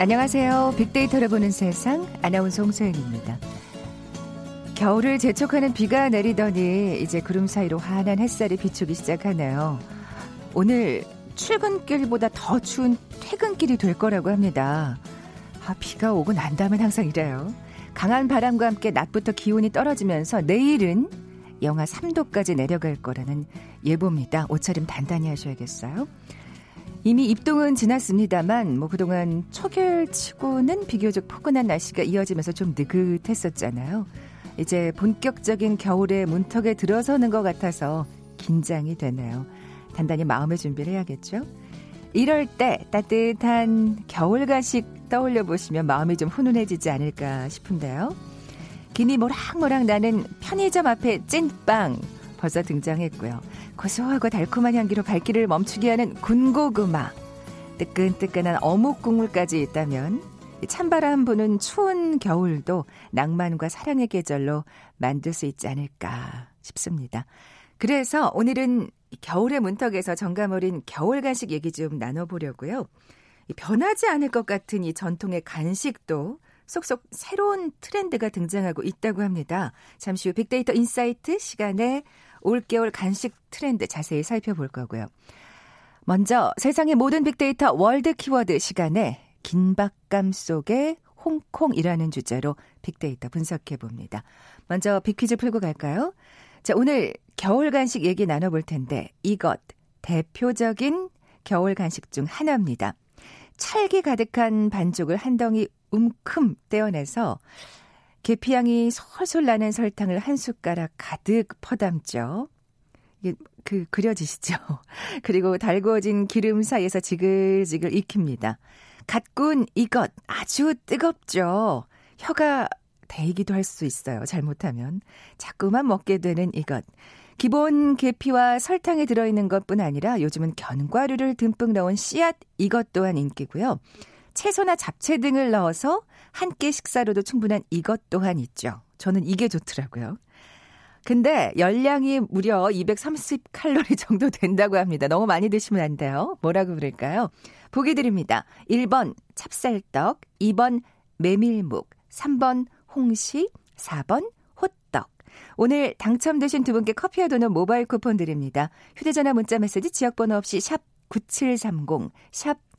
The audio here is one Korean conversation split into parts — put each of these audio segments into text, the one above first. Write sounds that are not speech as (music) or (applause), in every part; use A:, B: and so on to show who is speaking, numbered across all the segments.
A: 안녕하세요. 빅데이터를 보는 세상 아나운서 홍소연입니다. 겨울을 재촉하는 비가 내리더니 이제 구름 사이로 환한 햇살이 비추기 시작하네요. 오늘 출근길보다 더 추운 퇴근길이 될 거라고 합니다. 아, 비가 오고 난 다음엔 항상 이래요. 강한 바람과 함께 낮부터 기온이 떨어지면서 내일은 영하 3도까지 내려갈 거라는 예보입니다. 옷차림 단단히 하셔야겠어요. 이미 입동은 지났습니다만 뭐 그동안 초결치고는 비교적 포근한 날씨가 이어지면서 좀 느긋했었잖아요. 이제 본격적인 겨울의 문턱에 들어서는 것 같아서 긴장이 되네요. 단단히 마음의 준비를 해야겠죠. 이럴 때 따뜻한 겨울 가식 떠올려 보시면 마음이 좀 훈훈해지지 않을까 싶은데요. 기니 모락모락 나는 편의점 앞에 찐빵 벌써 등장했고요. 고소하고 달콤한 향기로 발길을 멈추게 하는 군고구마, 뜨끈뜨끈한 어묵 국물까지 있다면 찬바람 부는 추운 겨울도 낭만과 사랑의 계절로 만들 수 있지 않을까 싶습니다. 그래서 오늘은 겨울의 문턱에서 정감 어린 겨울 간식 얘기 좀 나눠보려고요. 변하지 않을 것 같은 이 전통의 간식도 속속 새로운 트렌드가 등장하고 있다고 합니다. 잠시 후 빅데이터 인사이트 시간에 올겨울 간식 트렌드 자세히 살펴볼 거고요. 먼저 세상의 모든 빅데이터 월드 키워드 시간에 긴박감 속의 홍콩이라는 주제로 빅데이터 분석해 봅니다. 먼저 빅퀴즈 풀고 갈까요? 자, 오늘 겨울 간식 얘기 나눠볼 텐데 이것 대표적인 겨울 간식 중 하나입니다. 찰기 가득한 반죽을 한 덩이 움큼 떼어내서 계피향이 솔솔 나는 설탕을 한 숟가락 가득 퍼담죠. 그 그려지시죠? (laughs) 그리고 달구어진 기름 사이에서 지글지글 익힙니다. 갓 구운 이것 아주 뜨겁죠. 혀가 데이기도 할 수 있어요. 잘못하면 자꾸만 먹게 되는 이것. 기본 계피와 설탕에 들어있는 것뿐 아니라 요즘은 견과류를 듬뿍 넣은 씨앗 이것 또한 인기고요. 채소나 잡채 등을 넣어서 한 끼 식사로도 충분한 이것 또한 있죠. 저는 이게 좋더라고요. 근데 열량이 무려 230칼로리 (laughs) 정도 된다고 합니다. 너무 많이 드시면 안 돼요. 뭐라고 그럴까요? 보기 드립니다. 1번 찹쌀떡, 2번 메밀묵, 3번 홍시, 4번 호떡. 오늘 당첨되신 두 분께 커피와 도넛 모바일 쿠폰 드립니다. 휴대전화 문자 메시지 지역번호 없이 샵 9730, 샵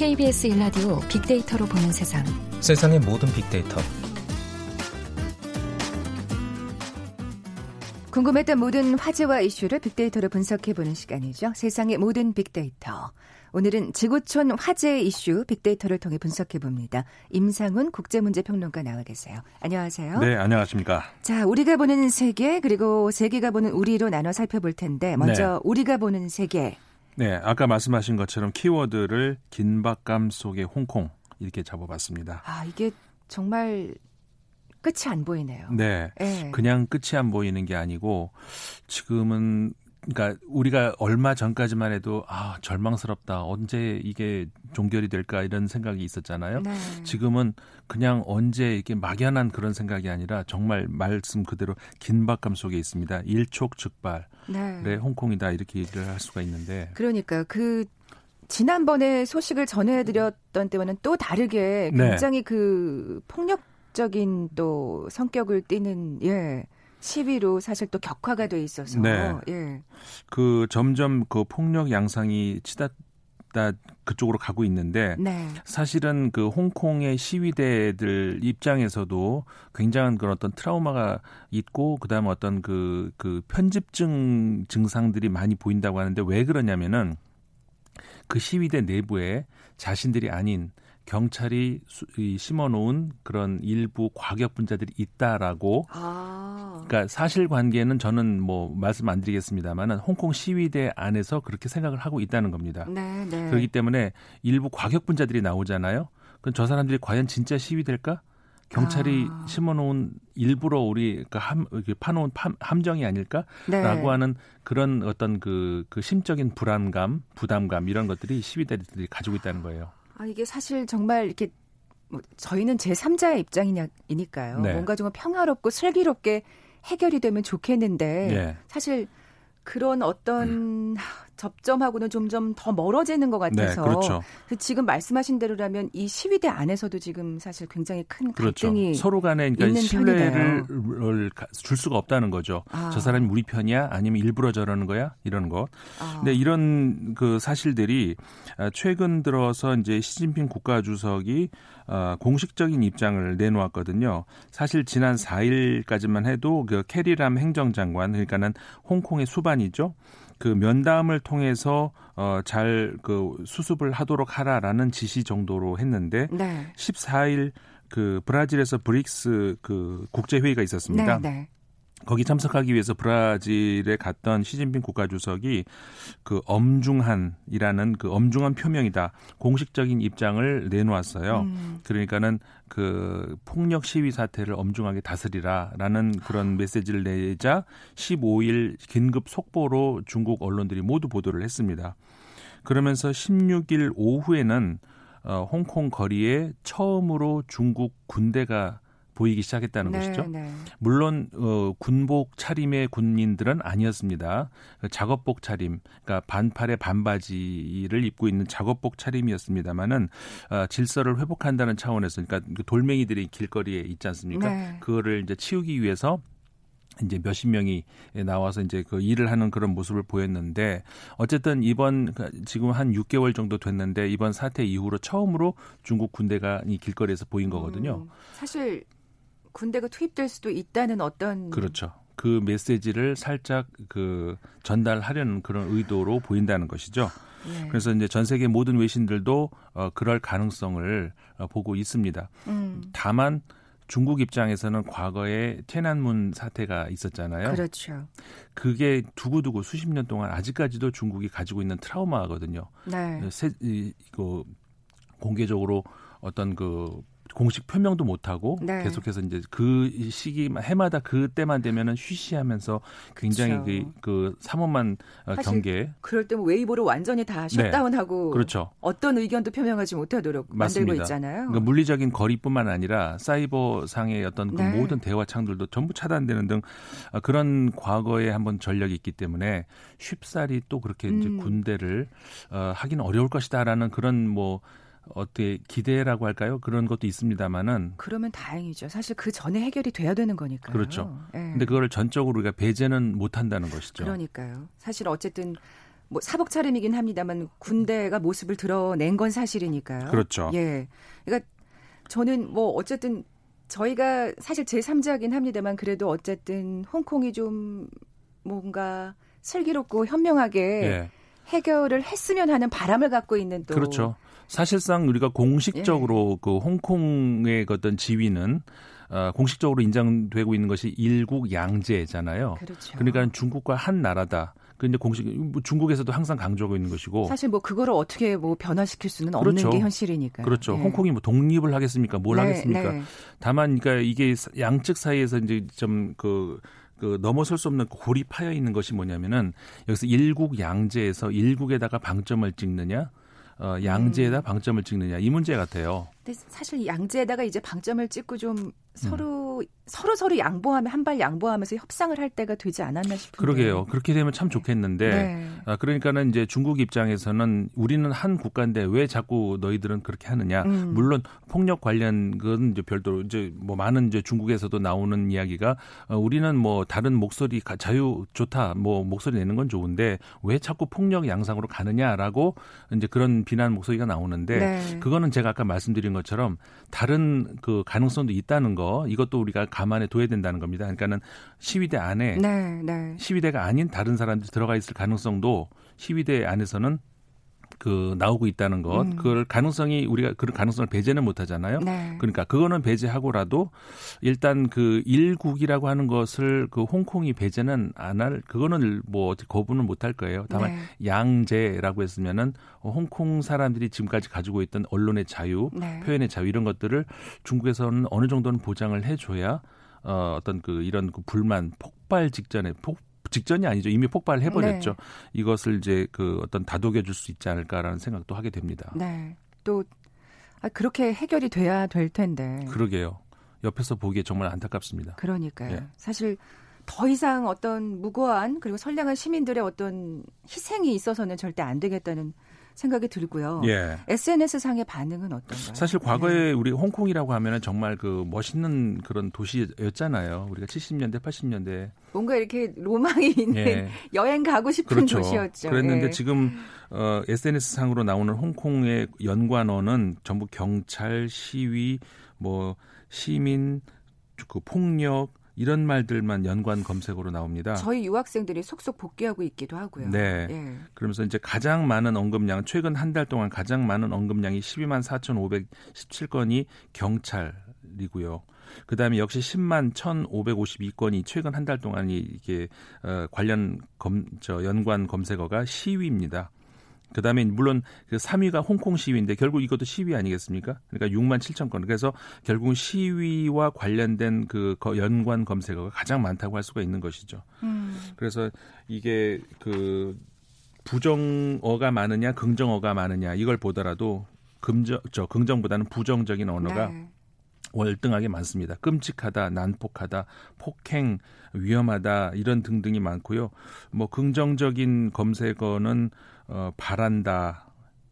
B: KBS 일라디오 빅데이터로 보는 세상.
C: 세상의 모든 빅데이터.
A: 궁금했던 모든 화제와 이슈를 빅데이터로 분석해 보는 시간이죠. 세상의 모든 빅데이터. 오늘은 지구촌 화제 이슈 빅데이터를 통해 분석해 봅니다. 임상훈 국제문제평론가 나와 계세요. 안녕하세요.
D: 네, 안녕하십니까.
A: 자, 우리가 보는 세계 그리고 세계가 보는 우리로 나눠 살펴볼 텐데 먼저 네. 우리가 보는 세계.
D: 네, 아까 말씀하신 것처럼 키워드를 긴박감 속의 홍콩 이렇게 잡아봤습니다.
A: 아, 이게 정말 끝이 안 보이네요.
D: 네. 네. 그냥 끝이 안 보이는 게 아니고 지금은 그러니까 우리가 얼마 전까지만 해도 아 절망스럽다 언제 이게 종결이 될까 이런 생각이 있었잖아요. 네. 지금은 그냥 언제 이게 막연한 그런 생각이 아니라 정말 말씀 그대로 긴박감 속에 있습니다. 일촉즉발의 네. 홍콩이다 이렇게 얘기를 할 수가 있는데.
A: 그러니까 그 지난번에 소식을 전해드렸던 때와는 또 다르게 네. 굉장히 네. 그 폭력적인 또 성격을 띠는 예. 시위로 사실 또 격화가 돼 있어서 네. 예.
D: 그 점점 그 폭력 양상이 치닫 다 그쪽으로 가고 있는데 네. 사실은 그 홍콩의 시위대들 입장에서도 굉장한 그런 어떤 트라우마가 있고 그다음에 어떤 그그 그 편집증 증상들이 많이 보인다고 하는데 왜 그러냐면은 그 시위대 내부에 자신들이 아닌 경찰이 심어놓은 그런 일부 과격 분자들이 있다라고. 아. 그러니까 사실관계는 저는 뭐 말씀 안 드리겠습니다만은 홍콩 시위대 안에서 그렇게 생각을 하고 있다는 겁니다. 네, 네. 그렇기 때문에 일부 과격 분자들이 나오잖아요. 그럼 저 사람들이 과연 진짜 시위될까? 경찰이 아. 심어놓은 일부러 우리 그러니까 함, 파놓은 함, 함정이 아닐까라고 네. 하는 그런 어떤 그, 그 심적인 불안감, 부담감 이런 것들이 시위대들이 가지고 있다는 거예요.
A: 아 이게 사실 정말 이렇게 뭐 저희는 제 3자의 입장이니까요. 네. 뭔가 좀 평화롭고 슬기롭게 해결이 되면 좋겠는데 네. 사실 그런 어떤 음. (laughs) 접점하고는 점점 더 멀어지는 것 같아서 네, 그렇죠. 지금 말씀하신 대로라면 이 시위대 안에서도 지금 사실 굉장히 큰 그렇죠. 갈등이.
D: 서로 간에 그러니까 신뢰를 줄 수가 없다는 거죠. 아. 저 사람이 우리 편이야 아니면 일부러 저러는 거야 이런 것. 아. 근데 이런 그 사실들이 아, 최근 들어서 이제 시진핑 국가주석이 어, 공식적인 입장을 내놓았거든요. 사실 지난 4일까지만 해도 그 캐리람 행정장관 그러니까는 홍콩의 수반이죠. 그 면담을 통해서 어, 잘 그 수습을 하도록 하라라는 지시 정도로 했는데 네. 14일 그 브라질에서 브릭스 그 국제 회의가 있었습니다. 네, 네. 거기 참석하기 위해서 브라질에 갔던 시진핑 국가주석이 그 엄중한이라는 그 엄중한 표명이다 공식적인 입장을 내놓았어요. 음. 그러니까는 그 폭력 시위 사태를 엄중하게 다스리라라는 그런 메시지를 내자 15일 긴급 속보로 중국 언론들이 모두 보도를 했습니다. 그러면서 16일 오후에는 어, 홍콩 거리에 처음으로 중국 군대가 보이기 시작했다는 네, 것이죠. 네. 물론 어, 군복 차림의 군인들은 아니었습니다. 그 작업복 차림, 그러니까 반팔의 반바지를 입고 있는 작업복 차림이었습니다만은 어, 질서를 회복한다는 차원에서, 그러니까 그 돌멩이들이 길거리에 있지 않습니까? 네. 그거를 이제 치우기 위해서 이제 몇십 명이 나와서 이제 그 일을 하는 그런 모습을 보였는데 어쨌든 이번 그 지금 한 6개월 정도 됐는데 이번 사태 이후로 처음으로 중국 군대가 이 길거리에서 보인 거거든요. 음,
A: 사실 군대가 투입될 수도 있다는 어떤
D: 그렇죠. 그 메시지를 살짝 그 전달하려는 그런 의도로 보인다는 것이죠. 네. 그래서 이제 전 세계 모든 외신들도 어 그럴 가능성을 어, 보고 있습니다. 음. 다만 중국 입장에서는 과거에 테난문 사태가 있었잖아요.
A: 그렇죠.
D: 그게 두고두고 수십 년 동안 아직까지도 중국이 가지고 있는 트라우마거든요. 네. 세, 이거 공개적으로 어떤 그 공식 표명도 못 하고 네. 계속해서 이제 그 시기 해마다 그때만 되면은 쉬쉬하면서 굉장히 그렇죠. 그, 그 어, 경계
A: 그럴 때뭐 웨이보를 완전히 다 네. 셧다운하고 네. 그렇죠. 어떤 의견도 표명하지 못하도록 맞습니다. 만들고 있잖아요.
D: 그러니까 물리적인 거리뿐만 아니라 사이버 상의 어떤 그 네. 모든 대화 창들도 전부 차단되는 등 어, 그런 과거에 한번 전력이 있기 때문에 쉽사리 또 그렇게 음. 이제 군대를 어, 하기는 어려울 것이다라는 그런 뭐 어떻게 기대라고 할까요? 그런 것도 있습니다만은
A: 그러면 다행이죠. 사실 그 전에 해결이 돼야 되는 거니까요.
D: 그렇죠. 예. 근데 그걸 전적으로 우리가 배제는 못 한다는 것이죠.
A: 그러니까요. 사실 어쨌든 뭐 사복 차림이긴 합니다만 군대가 모습을 드러낸 건 사실이니까요.
D: 그렇죠.
A: 예. 그러니까 저는 뭐 어쨌든 저희가 사실 제3자긴 합니다만 그래도 어쨌든 홍콩이 좀 뭔가 슬기롭고 현명하게 예. 해결을 했으면 하는 바람을 갖고 있는 또
D: 그렇죠. 사실상 우리가 공식적으로 예. 그 홍콩의 어떤 지위는 어, 공식적으로 인정되고 있는 것이 일국 양제잖아요. 그렇죠. 그러니까 중국과 한 나라다. 그 이제 공식 뭐 중국에서도 항상 강조하고 있는 것이고
A: 사실 뭐 그거를 어떻게 뭐 변화시킬 수는 그렇죠. 없는 게 현실이니까
D: 그렇죠. 네. 홍콩이 뭐 독립을 하겠습니까? 뭘 네, 하겠습니까? 네. 다만 그러니까 이게 양측 사이에서 이제 좀그 그 넘어설 수 없는 골이 파여 있는 것이 뭐냐면은 여기서 일국 양제에서 일국에다가 방점을 찍느냐 어, 양지에다 음. 방점을 찍느냐 이 문제 같아요.
A: 근데 사실 양지에다가 이제 방점을 찍고 좀 서로 음. 서로 서로 양보하면 한 발 양보하면서 협상을 할 때가 되지 않았나 싶은데.
D: 그러게요. 그렇게 되면 참 좋겠는데. 네. 아, 그러니까는 이제 중국 입장에서는 우리는 한 국가인데 왜 자꾸 너희들은 그렇게 하느냐. 음. 물론 폭력 관련 건 이제 별도로 이제 뭐 많은 이제 중국에서도 나오는 이야기가 어, 우리는 뭐 다른 목소리 자유 좋다. 뭐 목소리 내는 건 좋은데 왜 자꾸 폭력 양상으로 가느냐라고 이제 그런 비난 목소리가 나오는데 네. 그거는 제가 아까 말씀드린 것처럼 다른 그 가능성도 있다는 거 이것도 우리가 감안해 둬야 된다는 겁니다. 그러니까는 시위대 안에 네, 네. 시위대가 아닌 다른 사람들이 들어가 있을 가능성도 시위대 안에서는 그 나오고 있다는 것, 음. 그걸 가능성이 우리가 그런 가능성을 배제는 못 하잖아요. 네. 그러니까 그거는 배제하고라도 일단 그 일국이라고 하는 것을 그 홍콩이 배제는 안 할 그거는 뭐 어떻게 거부는 못 할 거예요. 다만 네. 양제라고 했으면은 홍콩 사람들이 지금까지 가지고 있던 언론의 자유, 네. 표현의 자유 이런 것들을 중국에서는 어느 정도는 보장을 해 줘야 어, 어떤 그 이런 그 불만 폭발 직전에 폭 직전이 아니죠. 이미 폭발을 해버렸죠. 네. 이것을 이제 그 어떤 다독여 줄 수 있지 않을까라는 생각도 하게 됩니다.
A: 네. 또 아, 그렇게 해결이 돼야 될 텐데.
D: 그러게요. 옆에서 보기에 정말 안타깝습니다.
A: 그러니까요. 예. 사실 더 이상 어떤 무고한 그리고 선량한 시민들의 어떤 희생이 있어서는 절대 안 되겠다는 생각이 들고요. 예. SNS 상의 반응은 어떤가요?
D: 사실 과거에 네. 우리 홍콩이라고 하면은 정말 그 멋있는 그런 도시였잖아요. 우리가 70년대, 80년대
A: 뭔가 이렇게 로망이 (laughs) 있는 예. 여행 가고 싶은 그렇죠. 도시였죠.
D: 그랬는데 예. 지금 어, SNS 상으로 나오는 홍콩의 연관어는 전부 경찰, 시위, 뭐 시민, 그 폭력 이런 말들만 연관 검색어로 나옵니다.
A: 저희 유학생들이 속속 복귀하고 있기도 하고요.
D: 네. 예. 그러면서 이제 가장 많은 언급량, 최근 한 달 동안 가장 많은 언급량이 12만 4,517건이 경찰이고요. 그 다음에 역시 10만 1,552건이 최근 한 달 동안이 이게 어, 관련 검, 저 연관 검색어가 시위입니다. 그다음에 물론 그 3위가 홍콩 시위인데 결국 이것도 시위 아니겠습니까? 그러니까 6만 7천 건. 그래서 결국은 시위와 관련된 그 연관 검색어가 가장 많다고 할 수가 있는 것이죠. 음. 그래서 이게 그 부정어가 많으냐 긍정어가 많으냐 이걸 보더라도 긍정 저 긍정보다는 부정적인 언어가 네. 월등하게 많습니다. 끔찍하다, 난폭하다, 폭행, 위험하다 이런 등등이 많고요. 뭐 긍정적인 검색어는 어, 바란다,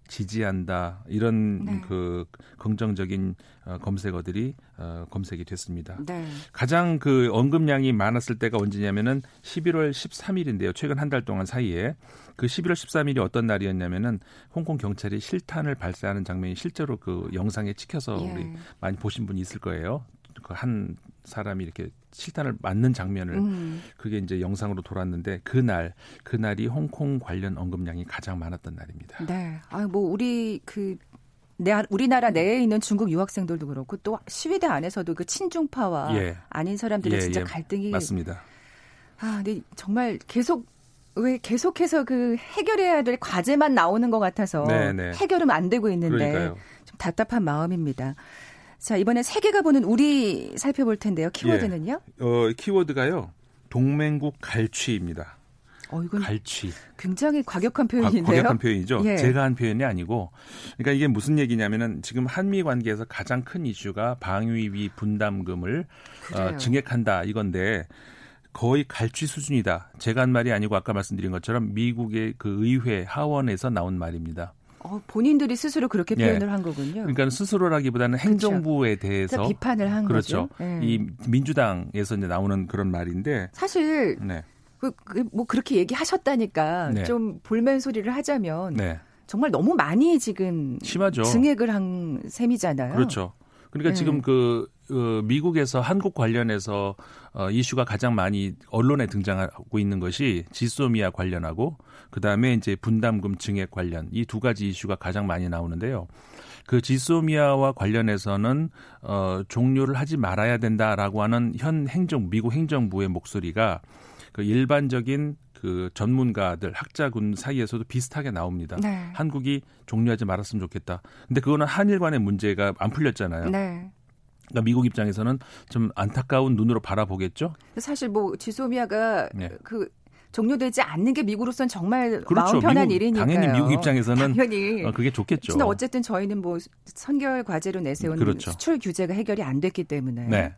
D: 지지한다 이런 네. 그 긍정적인 어, 검색어들이 어, 검색이 됐습니다. 네. 가장 그 언급량이 많았을 때가 언제냐면은 11월 13일인데요. 최근 한 달 동안 사이에 그 11월 13일이 어떤 날이었냐면은 홍콩 경찰이 실탄을 발사하는 장면이 실제로 그 영상에 찍혀서 예. 우리 많이 보신 분이 있을 거예요. 그한 사람이 이렇게 실탄을 맞는 장면을 음. 그게 이제 영상으로 돌았는데 그날 그날이 홍콩 관련 언급량이 가장 많았던 날입니다.
A: 네. 아 뭐 우리 그 내, 우리나라 내에 있는 중국 유학생들도 그렇고 또 시위대 안에서도 그 친중파와 예. 아닌 사람들의 예, 진짜 예. 갈등이
D: 맞습니다.
A: 아, 근데 정말 계속 왜 계속해서 그 해결해야 될 과제만 나오는 것 같아서 네네. 네. 해결은 안 되고 있는데 그러니까요. 좀 답답한 마음입니다. 자, 이번에 세계가 보는 우리 살펴볼 텐데요. 키워드는요?
D: 예. 어, 키워드가요. 동맹국 갈취입니다. 어, 이건 갈취.
A: 굉장히 과격한 표현인데요. 과,
D: 격한 표현이죠. 예. 제가 한 표현이 아니고, 그러니까 이게 무슨 얘기냐면은 지금 한미 관계에서 가장 큰 이슈가 방위비 분담금을 어, 증액한다 이건데 거의 갈취 수준이다. 제가 한 말이 아니고 아까 말씀드린 것처럼 미국의 그 의회 하원에서 나온 말입니다.
A: 어, 본인들이 스스로 그렇게 예. 표현을 예. 한 거군요.
D: 그러니까 스스로라기보다는 그렇죠. 행정부에 대해서
A: 비판을 한
D: 그렇죠.
A: 거죠.
D: 예. 이 민주당에서 이제 나오는 그런 말인데
A: 사실 네. 그, 그, 뭐 그렇게 얘기하셨다니까 네. 좀 볼멘 소리를 하자면 네. 정말 너무 많이 지금 심하죠. 증액을 한 셈이잖아요.
D: 그렇죠. 그러니까 네. 지금 그 어, 미국에서 한국 관련해서 어, 이슈가 가장 많이 언론에 등장하고 있는 것이 지소미아 관련하고 그 다음에 이제 분담금 증액 관련 이 두 가지 이슈가 가장 많이 나오는데요. 그 지소미아와 관련해서는 어, 종료를 하지 말아야 된다라고 하는 현 행정 미국 행정부의 목소리가 그 일반적인 그 전문가들 학자군 사이에서도 비슷하게 나옵니다. 네. 한국이 종료하지 말았으면 좋겠다. 근데 그거는 한일 간의 문제가 안 풀렸잖아요. 네. 그러니까 미국 입장에서는 좀 안타까운 눈으로 바라보겠죠.
A: 사실 뭐 지소미아가 네. 그 종료되지 않는 게 미국으로서는 정말 그렇죠. 마음 편한 일이니까요.
D: 당연히 미국 입장에서는 당연히 어, 그게 좋겠죠.
A: 근데 어쨌든 저희는 뭐 선결 과제로 내세운 그렇죠. 수출 규제가 해결이 안 됐기 때문에.
D: 네.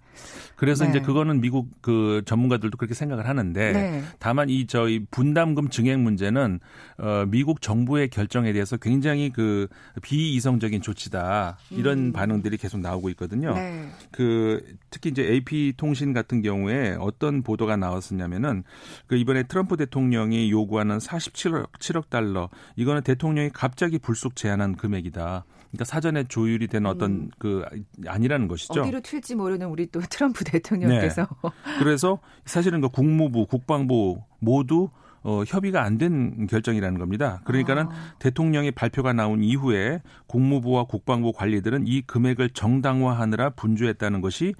D: 그래서 네. 이제 그거는 미국 그 전문가들도 그렇게 생각을 하는데 네. 다만 이 저희 분담금 증액 문제는 어 미국 정부의 결정에 대해서 굉장히 그 비이성적인 조치다 이런 음. 반응들이 계속 나오고 있거든요. 네. 그 특히 이제 AP 통신 같은 경우에 어떤 보도가 나왔었냐면은 그 이번에 트럼프 대통령이 요구하는 47억 7억 달러 이거는 대통령이 갑자기 불쑥 제안한 금액이다. 그러니까 사전에 조율이 된 어떤 음. 그 아니라는 것이죠.
A: 어디로 튈지 모르는 우리 또 트럼프 대통령께서.
D: 네. 그래서 사실은 그 국무부, 국방부 모두 어, 협의가 안 된 결정이라는 겁니다. 그러니까는 아. 대통령의 발표가 나온 이후에 국무부와 국방부 관리들은 이 금액을 정당화하느라 분주했다는 것이 에,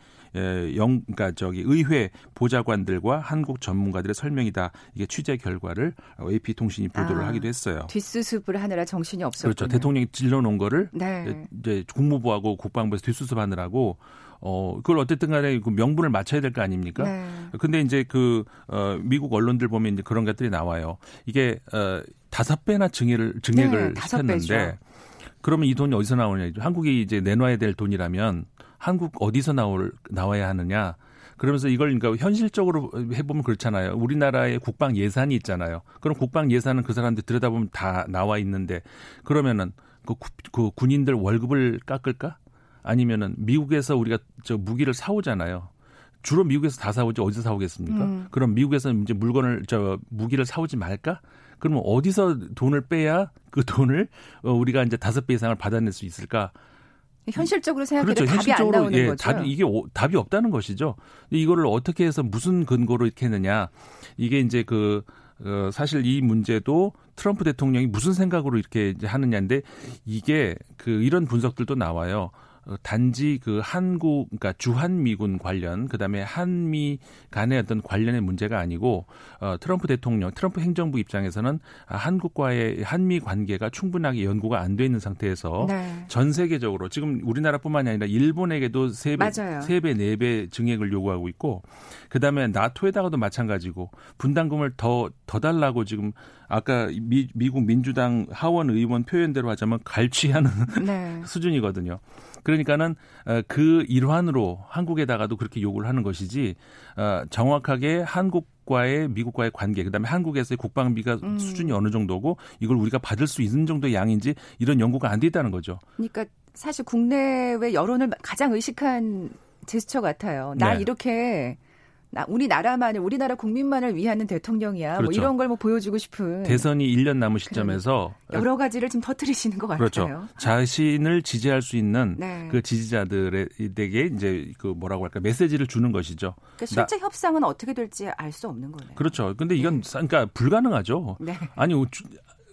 D: 영, 그러니까 저기 의회 보좌관들과 한국 전문가들의 설명이다. 이게 취재 결과를 AP 통신이 보도를 아, 하기도 했어요.
A: 뒷수습을 하느라 정신이 없었죠.
D: 그렇죠. 대통령이 질러놓은 거를 네. 이제 국무부하고 국방부에서 뒷수습하느라고 어, 그걸 어쨌든 간에 그 명분을 맞춰야 될 거 아닙니까? 네. 근데 이제 그, 어, 미국 언론들 보면 이제 그런 것들이 나와요. 이게, 어, 다섯 배나 증액을, 증액을 네, 시켰는데, 그러면 이 돈이 어디서 나오냐. 한국이 이제 내놔야 될 돈이라면 한국 어디서 나올, 나와야 하느냐. 그러면서 이걸 그러니까 현실적으로 해보면 그렇잖아요. 우리나라의 국방 예산이 있잖아요. 그럼 국방 예산은 그 사람들 들여다보면 다 나와 있는데 그러면은 그, 그 군인들 월급을 깎을까? 아니면은 미국에서 우리가 저 무기를 사오잖아요. 주로 미국에서 다 사오지 어디서 사오겠습니까? 음. 그럼 미국에서 이제 물건을 저 무기를 사오지 말까? 그러면 어디서 돈을 빼야 그 돈을 어, 우리가 이제 다섯 배 이상을 받아낼 수 있을까?
A: 현실적으로 생각해도 그렇죠. 답이 안 나오는
D: 예,
A: 거죠.
D: 답이 이게 오, 답이 없다는 것이죠. 이거를 어떻게 해서 무슨 근거로 이렇게 했느냐? 이게 이제 그 어, 사실 이 문제도 트럼프 대통령이 무슨 생각으로 이렇게 하느냐인데 이게 그 이런 분석들도 나와요. 어, 단지 그 한국 그러니까 주한 미군 관련 그다음에 한미 간의 어떤 관련의 문제가 아니고 어 트럼프 대통령 트럼프 행정부 입장에서는 한국과의 한미 관계가 충분하게 연구가 안 돼 있는 상태에서 네. 전 세계적으로 지금 우리나라뿐만이 아니라 일본에게도 세배세배네 배 증액을 요구하고 있고 그다음에 나토에다가도 마찬가지고 분담금을 더더 더 달라고 지금 아까 미, 미국 민주당 하원 의원 표현대로 하자면 갈취하는 네. (laughs) 수준이거든요. 그러니까는 어, 그 일환으로 한국에다가도 그렇게 요구를 하는 것이지 어, 정확하게 한국과의 미국과의 관계 그다음에 한국에서의 국방비가 음. 수준이 어느 정도고 이걸 우리가 받을 수 있는 정도의 양인지 이런 연구가 안 돼 있다는 거죠.
A: 그러니까 사실 국내외 여론을 가장 의식한 제스처 같아요. 나 네. 이렇게 나, 우리나라만을 우리나라 국민만을 위하는 대통령이야. 뭐 그렇죠. 뭐 이런 걸 뭐 보여주고 싶은
D: 대선이 1년 남은 시점에서
A: 여러 가지를 지금 터트리시는 것
D: 그렇죠.
A: 같아요.
D: 자신을 지지할 수 있는 네. 그 지지자들에게 이제 그 뭐라고 할까 메시지를 주는 것이죠.
A: 그러니까 실제 나, 협상은 어떻게 될지 알 수 없는 거네요.
D: 그렇죠. 근데 이건 네. 그러니까 불가능하죠. 네. 아니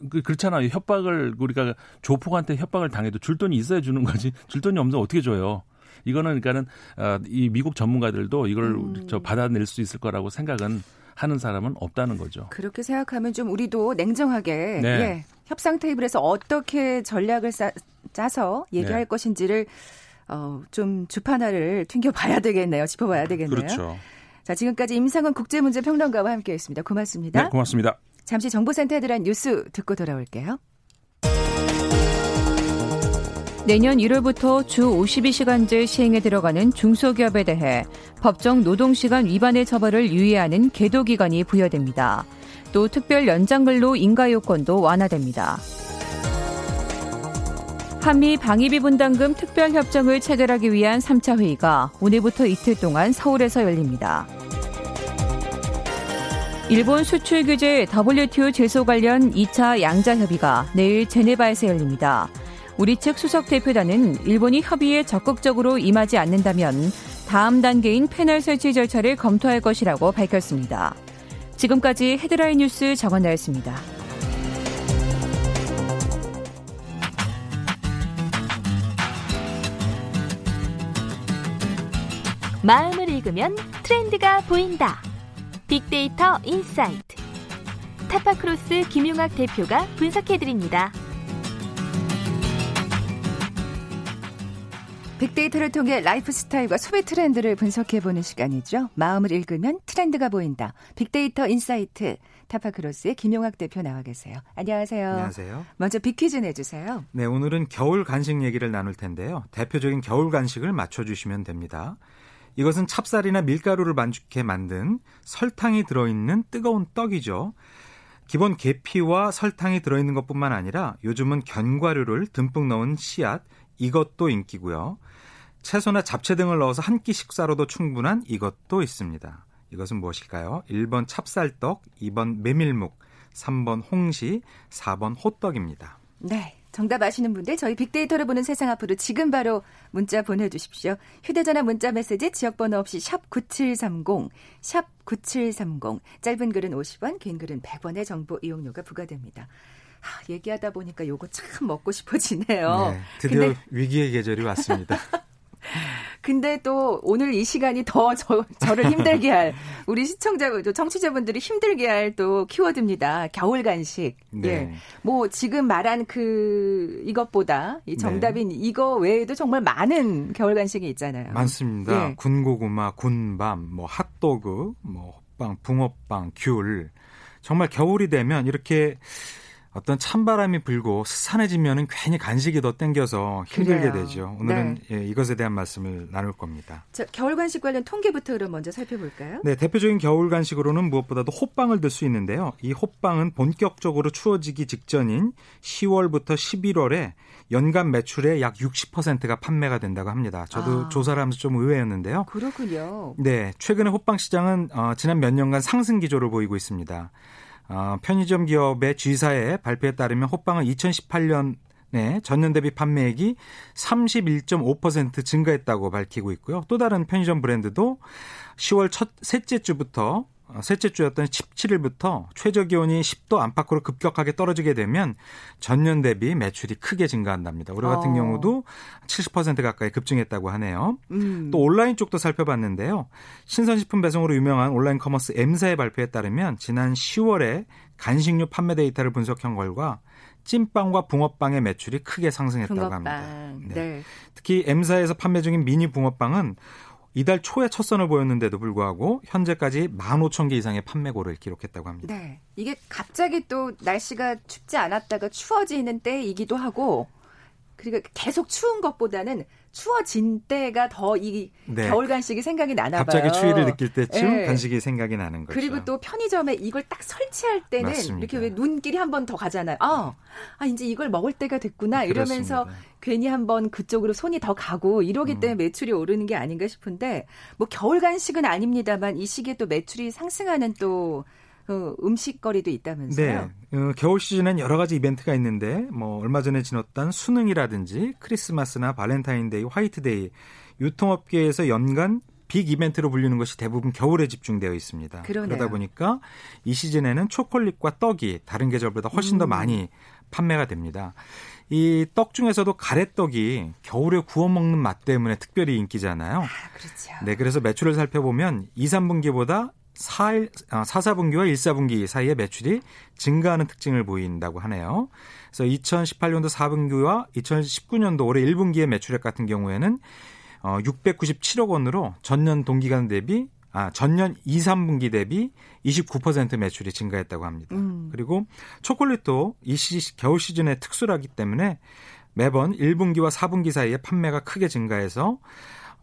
D: 그 그렇잖아요. 협박을 우리가 조폭한테 협박을 당해도 줄 돈이 있어야 주는 거지. 줄 돈이 없으면 어떻게 줘요? 이거는 그러니까는 어, 이 미국 전문가들도 이걸 음. 저 받아낼 수 있을 거라고 생각은 하는 사람은 없다는 거죠.
A: 그렇게 생각하면 좀 우리도 냉정하게 네. 예, 협상 테이블에서 어떻게 전략을 싸, 짜서 얘기할 네. 것인지를 어, 좀 주판화를 튕겨봐야 되겠네요. 짚어봐야 되겠네요.
D: 그렇죠.
A: 자, 지금까지 임상훈 국제문제평론가와 함께했습니다. 고맙습니다.
D: 네, 고맙습니다.
A: 잠시 정보센터에 들어간 뉴스 듣고 돌아올게요. 내년 1월부터 주 52시간제 시행에 들어가는 중소기업에 대해 법정 노동시간 위반의 처벌을 유예하는 계도기간이 부여됩니다. 또 특별 연장근로 인가요건도 완화됩니다. 한미 방위비 분담금 특별 협정을 체결하기 위한 3차 회의가 오늘부터 이틀 동안 서울에서 열립니다. 일본 수출 규제 WTO 제소 관련 2차 양자 협의가 내일 제네바에서 열립니다. 우리 측 수석 대표단은 일본이 협의에 적극적으로 임하지 않는다면 다음 단계인 패널 설치 절차를 검토할 것이라고 밝혔습니다. 지금까지 헤드라인 뉴스 정원나였습니다.
B: 마음을 읽으면 트렌드가 보인다. 빅데이터 인사이트. 타파크로스 김용학 대표가 분석해드립니다.
A: 빅데이터를 통해 라이프 스타일과 소비 트렌드를 분석해보는 시간이죠. 마음을 읽으면 트렌드가 보인다. 빅데이터 인사이트. 타파크로스의 김용학 대표 나와 계세요. 안녕하세요.
E: 안녕하세요.
A: 먼저 빅퀴즈 내주세요.
E: 네, 오늘은 겨울 간식 얘기를 나눌 텐데요. 대표적인 겨울 간식을 맞춰주시면 됩니다. 이것은 찹쌀이나 밀가루를 반죽해 만든 설탕이 들어있는 뜨거운 떡이죠. 기본 계피와 설탕이 들어있는 것뿐만 아니라 요즘은 견과류를 듬뿍 넣은 씨앗, 이것도 인기고요. 채소나 잡채 등을 넣어서 한 끼 식사로도 충분한 이것도 있습니다. 이것은 무엇일까요? 1번 찹쌀떡, 2번 메밀묵, 3번 홍시, 4번 호떡입니다.
A: 네. 정답 아시는 분들 저희 빅데이터를 보는 세상 앞으로 지금 바로 문자 보내주십시오. 휴대전화 문자 메시지 지역번호 없이 샵 9730, 샵 9730. 짧은 글은 50원, 긴 글은 100원의 정보 이용료가 부과됩니다. 하, 얘기하다 보니까 요거 참 먹고 싶어지네요. 네,
E: 드디어 근데... 위기의 계절이 왔습니다. (laughs)
A: 근데 또 오늘 이 시간이 더 저, 저를 힘들게 할 우리 시청자, 청취자분들이 힘들게 할 또 키워드입니다. 겨울 간식. 네. 예. 뭐 지금 말한 그 이것보다 이 네. 정답인 네. 이거 외에도 정말 많은 겨울 간식이 있잖아요.
E: 많습니다. 예. 군고구마, 군밤, 뭐 핫도그, 뭐 호빵, 붕어빵, 귤. 정말 겨울이 되면 이렇게 어떤 찬바람이 불고 스산해지면은 괜히 간식이 더 땡겨서 힘들게 그래요. 되죠. 오늘은 네. 예, 이것에 대한 말씀을 나눌 겁니다.
A: 자, 겨울 간식 관련 통계부터 그럼 먼저 살펴볼까요?
E: 네, 대표적인 겨울 간식으로는 무엇보다도 호빵을 들 수 있는데요. 이 호빵은 본격적으로 추워지기 직전인 10월부터 11월에 연간 매출의 약 60%가 판매가 된다고 합니다. 저도 아. 조사를 하면서 좀 의외였는데요.
A: 그렇군요.
E: 네, 최근에 호빵 시장은 어, 지난 몇 년간 상승 기조를 보이고 있습니다. 어, 편의점 기업의 G사의 발표에 따르면 호빵은 2018년 에 전년 대비 판매액이 31.5% 증가했다고 밝히고 있고요. 또 다른 편의점 브랜드도 10월 첫 셋째 주부터 어, 셋째 주였던 17일부터 최저 기온이 10도 안팎으로 급격하게 떨어지게 되면 전년 대비 매출이 크게 증가한답니다. 올해 같은 어. 경우도 70% 가까이 급증했다고 하네요. 음. 또 온라인 쪽도 살펴봤는데요. 신선식품 배송으로 유명한 온라인 커머스 M사의 발표에 따르면 지난 10월에 간식류 판매 데이터를 분석한 결과 찐빵과 붕어빵의 매출이 크게 상승했다고 붕어빵. 합니다. 네. 네. 특히 M사에서 판매 중인 미니 붕어빵은 이달 초에 첫 선을 보였는데도 불구하고 현재까지 15,000개 이상의 판매고를 기록했다고 합니다.
A: 네. 이게 갑자기 또 날씨가 춥지 않았다가 추워지는 때이기도 하고 그리고 계속 추운 것보다는 추워진 때가 더이 네. 겨울 간식이 생각이 나나
E: 봐요. 갑자기 추위를 느낄 때쯤 네. 간식이 생각이 나는 거죠.
A: 그리고 또 편의점에 이걸 딱 설치할 때는 맞습니다. 이렇게 왜 눈길이 한 번 더 가잖아요. 아, 아 이제 이걸 먹을 때가 됐구나 이러면서 그렇습니다. 괜히 한번 그쪽으로 손이 더 가고 이러기 음. 때문에 매출이 오르는 게 아닌가 싶은데 뭐 겨울 간식은 아닙니다만 이 시기에 또 매출이 상승하는 또 어, 음식거리도 있다면서요?
E: 네. 어, 겨울 시즌엔 여러 가지 이벤트가 있는데 뭐 얼마 전에 지났던 수능이라든지 크리스마스나 발렌타인데이, 화이트데이 유통업계에서 연간 빅 이벤트로 불리는 것이 대부분 겨울에 집중되어 있습니다. 그러네요. 그러다 보니까 이 시즌에는 초콜릿과 떡이 다른 계절보다 훨씬 음. 더 많이 판매가 됩니다. 이 떡 중에서도 가래떡이 겨울에 구워 먹는 맛 때문에 특별히 인기잖아요. 아,
A: 그렇죠.
E: 네, 그래서 매출을 살펴보면 2, 3분기보다 4일, 4, 4분기와 1, 4분기 사이에 매출이 증가하는 특징을 보인다고 하네요. 그래서 2018년도 4분기와 2019년도 올해 1분기의 매출액 같은 경우에는 어, 697억 원으로 전년 동기간 대비 아, 전년 2, 3분기 대비 29% 매출이 증가했다고 합니다. 음. 그리고 초콜릿도 이 시, 겨울 시즌에 특수하기 때문에 매번 1분기와 4분기 사이에 판매가 크게 증가해서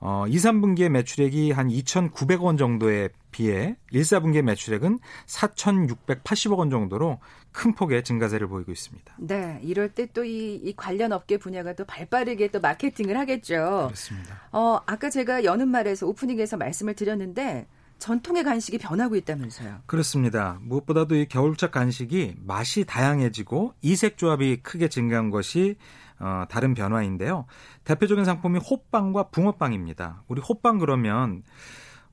E: 어, 2, 3분기의 매출액이 한 2,900원 정도에 비해 1, 4분기의 매출액은 4,680억 원 정도로 큰 폭의 증가세를 보이고 있습니다.
A: 네, 이럴 때 또 이 이 관련 업계 분야가 또 발빠르게 또 마케팅을 하겠죠.
E: 그렇습니다.
A: 어, 아까 제가 여는 말에서 오프닝에서 말씀을 드렸는데 전통의 간식이 변하고 있다면서요.
E: 그렇습니다. 무엇보다도 이 겨울철 간식이 맛이 다양해지고 이색 조합이 크게 증가한 것이 어, 다른 변화인데요. 대표적인 상품이 호빵과 붕어빵입니다. 우리 호빵 그러면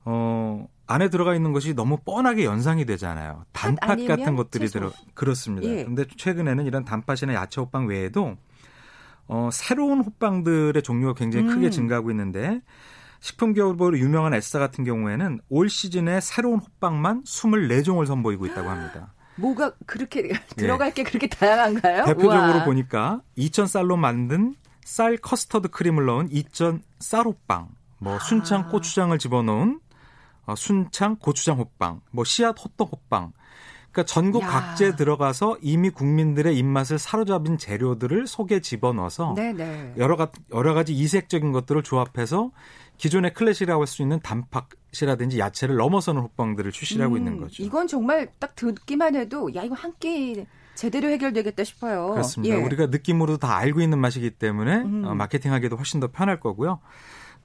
E: 어, 안에 들어가 있는 것이 너무 뻔하게 연상이 되잖아요. 단팥 같은 것들이 채소. 들어 그렇습니다. 예. 근데 최근에는 이런 단팥이나 야채 호빵 외에도 어, 새로운 호빵들의 종류가 굉장히 크게 음. 증가하고 있는데 식품 기업으로 유명한 에싸 같은 경우에는 올 시즌에 새로운 호빵만 24종을 선보이고 있다고 합니다.
A: 뭐가 그렇게 (laughs) 들어갈 예. 게 그렇게 다양한가요?
E: 대표적으로 우와. 보니까 이천쌀로 만든 쌀 커스터드 크림을 넣은 2,000 쌀호빵, 뭐 순창 아. 고추장을 집어넣은 어, 순창 고추장 호빵, 뭐 씨앗 호떡 호빵. 그러니까 전국 야. 각지에 들어가서 이미 국민들의 입맛을 사로잡은 재료들을 속에 집어넣어서 네네. 여러 가 여러 가지 이색적인 것들을 조합해서 기존의 클래식이라고 할 수 있는 단팥 이라든지 야채를 넘어서는 호빵들을 출시하고 음, 있는 거죠.
A: 이건 정말 딱 듣기만 해도 야 이거 한 끼 제대로 해결되겠다 싶어요.
E: 그렇습니다. 예. 우리가 느낌으로 다 알고 있는 맛이기 때문에 음. 어, 마케팅하기도 훨씬 더 편할 거고요.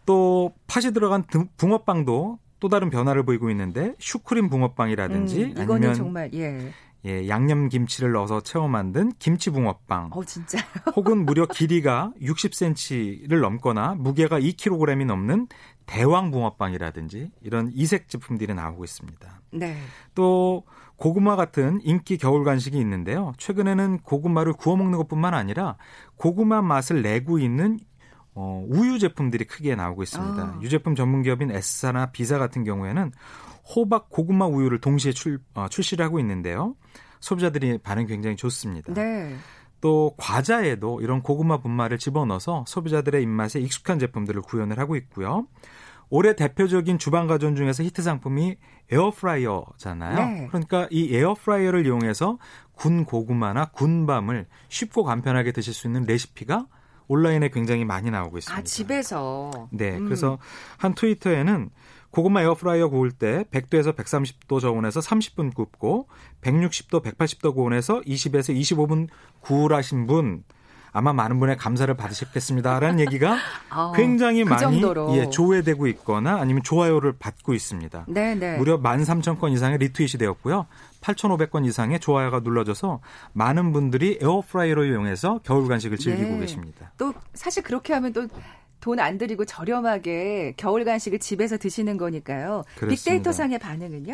E: 또 팥이 들어간 붕어빵도 또 다른 변화를 보이고 있는데 슈크림 붕어빵이라든지 음, 아니면
A: 정말 예.
E: 예, 양념 김치를 넣어서 채워 만든 김치 붕어빵.
A: 어, 진짜. (laughs)
E: 혹은 무려 길이가 60cm를 넘거나 무게가 2kg이 넘는 대왕 붕어빵이라든지 이런 이색 제품들이 나오고 있습니다.
A: 네.
E: 또 고구마 같은 인기 겨울 간식이 있는데요. 최근에는 고구마를 구워 먹는 것뿐만 아니라 고구마 맛을 내고 있는 어, 우유 제품들이 크게 나오고 있습니다. 아. 유제품 전문 기업인 S사나 B사 같은 경우에는 호박 고구마 우유를 동시에 출, 어, 출시를 하고 있는데요. 소비자들이 반응이 굉장히 좋습니다.
A: 네.
E: 또 과자에도 이런 고구마 분말을 집어넣어서 소비자들의 입맛에 익숙한 제품들을 구현을 하고 있고요. 올해 대표적인 주방 가전 중에서 히트 상품이 에어프라이어잖아요. 네. 그러니까 이 에어프라이어를 이용해서 군 고구마나 군밤을 쉽고 간편하게 드실 수 있는 레시피가 온라인에 굉장히 많이 나오고 있습니다.
A: 아, 집에서.
E: 네. 음. 그래서 한 트위터에는 고구마 에어프라이어 구울 때 100도에서 130도 저온에서 30분 굽고 160도, 180도 고온에서 20에서 25분 구우라 하신 분 아마 많은 분의 감사를 받으셨겠습니다라는 얘기가 어, (laughs) 굉장히 그 많이 예, 조회되고 있거나 아니면 좋아요를 받고 있습니다.
A: 네네. 네.
E: 무려 13,000건 이상의 리트윗이 되었고요. 8,500건 이상의 좋아요가 눌러져서 많은 분들이 에어프라이어를 이용해서 겨울 간식을 즐기고 네. 계십니다.
A: 또 사실 그렇게 하면 또 돈안 들이고 저렴하게 겨울 간식을 집에서 드시는 거니까요. 그렇습니다. 빅데이터 상의 반응은요?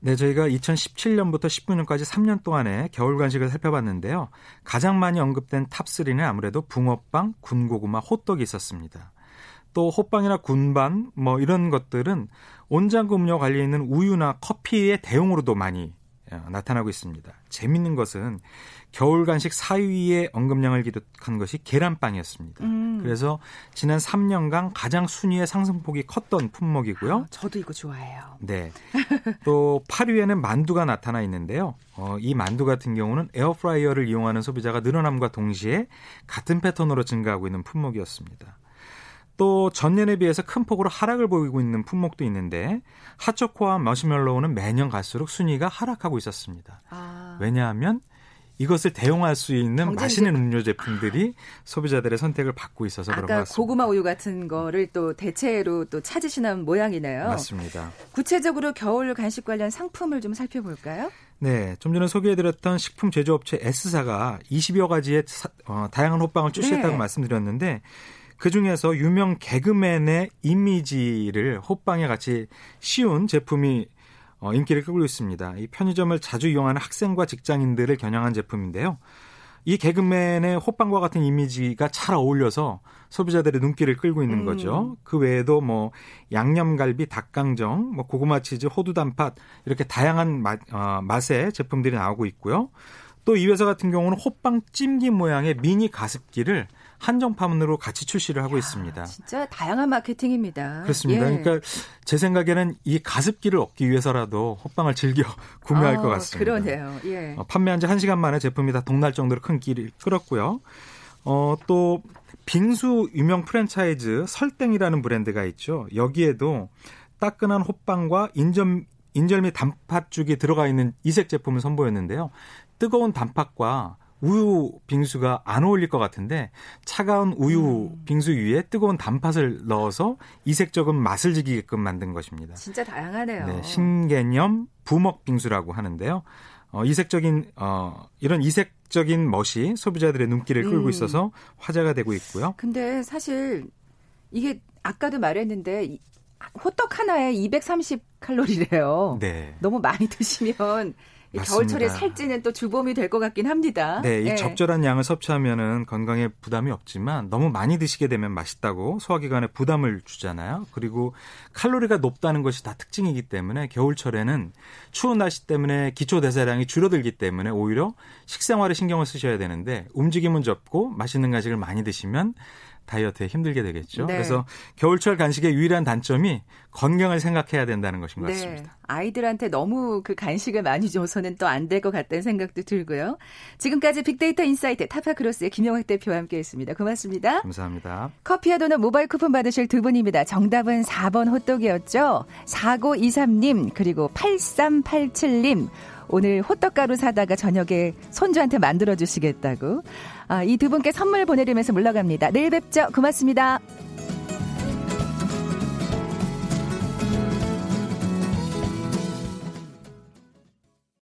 E: 네, 저희가 2017년부터 19년까지 3년 동안의 겨울 간식을 살펴봤는데요. 가장 많이 언급된 top3는 아무래도 붕어빵, 군고구마, 호떡이 있었습니다. 또 호빵이나 군밤 뭐 이런 것들은 온장고 음료 관리에 있는 우유나 커피의 대용으로도 많이 어, 나타나고 있습니다. 재밌는 것은 겨울 간식 4위의 언급량을 기록한 것이 계란빵이었습니다. 음. 그래서 지난 3년간 가장 순위의 상승폭이 컸던 품목이고요. 아,
A: 저도 이거 좋아해요.
E: 네. 또 8위에는 만두가 나타나 있는데요. 어, 이 만두 같은 경우는 에어프라이어를 이용하는 소비자가 늘어남과 동시에 같은 패턴으로 증가하고 있는 품목이었습니다. 또 전년에 비해서 큰 폭으로 하락을 보이고 있는 품목도 있는데 핫초코와 머시멜로우는 매년 갈수록 순위가 하락하고 있었습니다. 아. 왜냐하면 이것을 대용할 수 있는 경쟁 맛있는 음료 제품들이 소비자들의 선택을 받고 있어서 그런 것 같습니다.
A: 고구마 우유 같은 거를 또 대체로 또 찾으시는 모양이네요.
E: 맞습니다.
A: 구체적으로 겨울 간식 관련 상품을 좀 살펴볼까요?
E: 네, 좀 전에 소개해드렸던 식품 제조업체 S사가 20여 가지의 사, 어, 다양한 호빵을 출시했다고 네. 말씀드렸는데 그 중에서 유명 개그맨의 이미지를 호빵에 같이 씌운 제품이 어, 인기를 끌고 있습니다. 이 편의점을 자주 이용하는 학생과 직장인들을 겨냥한 제품인데요. 이 개그맨의 호빵과 같은 이미지가 잘 어울려서 소비자들의 눈길을 끌고 있는 음. 거죠. 그 외에도 뭐 양념갈비, 닭강정, 뭐 고구마 치즈, 호두 단팥 이렇게 다양한 맛, 어, 맛의 제품들이 나오고 있고요. 또 이 회사 같은 경우는 호빵 찜기 모양의 미니 가습기를 한정판으로 같이 출시를 하고 야, 있습니다.
A: 진짜 다양한 마케팅입니다.
E: 그렇습니다. 예. 그러니까 제 생각에는 이 가습기를 얻기 위해서라도 호빵을 즐겨 (laughs) 구매할 아, 것 같습니다.
A: 그러네요. 예.
E: 어, 판매한 지 1시간 만에 제품이 다 동날 정도로 큰 길을 끌었고요. 어, 또 빙수 유명 프랜차이즈 설땡이라는 브랜드가 있죠. 여기에도 따끈한 호빵과 인절 인절미 단팥죽이 들어가 있는 이색 제품을 선보였는데요. 뜨거운 단팥과 우유 빙수가 안 어울릴 것 같은데 차가운 우유 음. 빙수 위에 뜨거운 단팥을 넣어서 이색적인 맛을 지기게끔 만든 것입니다.
A: 진짜 다양하네요. 네,
E: 신개념 부먹 빙수라고 하는데요. 어, 이색적인 어, 이런 이색적인 멋이 소비자들의 눈길을 끌고 음. 있어서 화제가 되고 있고요.
A: 근데 사실 이게 아까도 말했는데 호떡 하나에 230 칼로리래요. 네. 너무 많이 드시면 겨울철에 살찌는 또 주범이 될 것 같긴 합니다.
E: 네, 이 네. 적절한 양을 섭취하면은 건강에 부담이 없지만 너무 많이 드시게 되면 맛있다고 소화기관에 부담을 주잖아요. 그리고 칼로리가 높다는 것이 다 특징이기 때문에 겨울철에는 추운 날씨 때문에 기초 대사량이 줄어들기 때문에 오히려 식생활에 신경을 쓰셔야 되는데 움직임은 적고 맛있는 간식을 많이 드시면 다이어트에 힘들게 되겠죠. 네. 그래서 겨울철 간식의 유일한 단점이 건강을 생각해야 된다는 것인 것 네. 같습니다.
A: 아이들한테 너무 그 간식을 많이 줘서는 또 안 될 것 같다는 생각도 들고요. 지금까지 빅데이터 인사이트 타파크로스의 김영학 대표와 함께했습니다. 고맙습니다.
E: 감사합니다.
A: 커피와 도넛 모바일 쿠폰 받으실 두 분입니다. 정답은 4번 호떡이었죠. 4923님 그리고 8387님. 오늘 호떡가루 사다가 저녁에 손주한테 만들어 주시겠다고. 아, 이 두 분께 선물 보내드리면서 물러갑니다. 내일 뵙죠. 고맙습니다.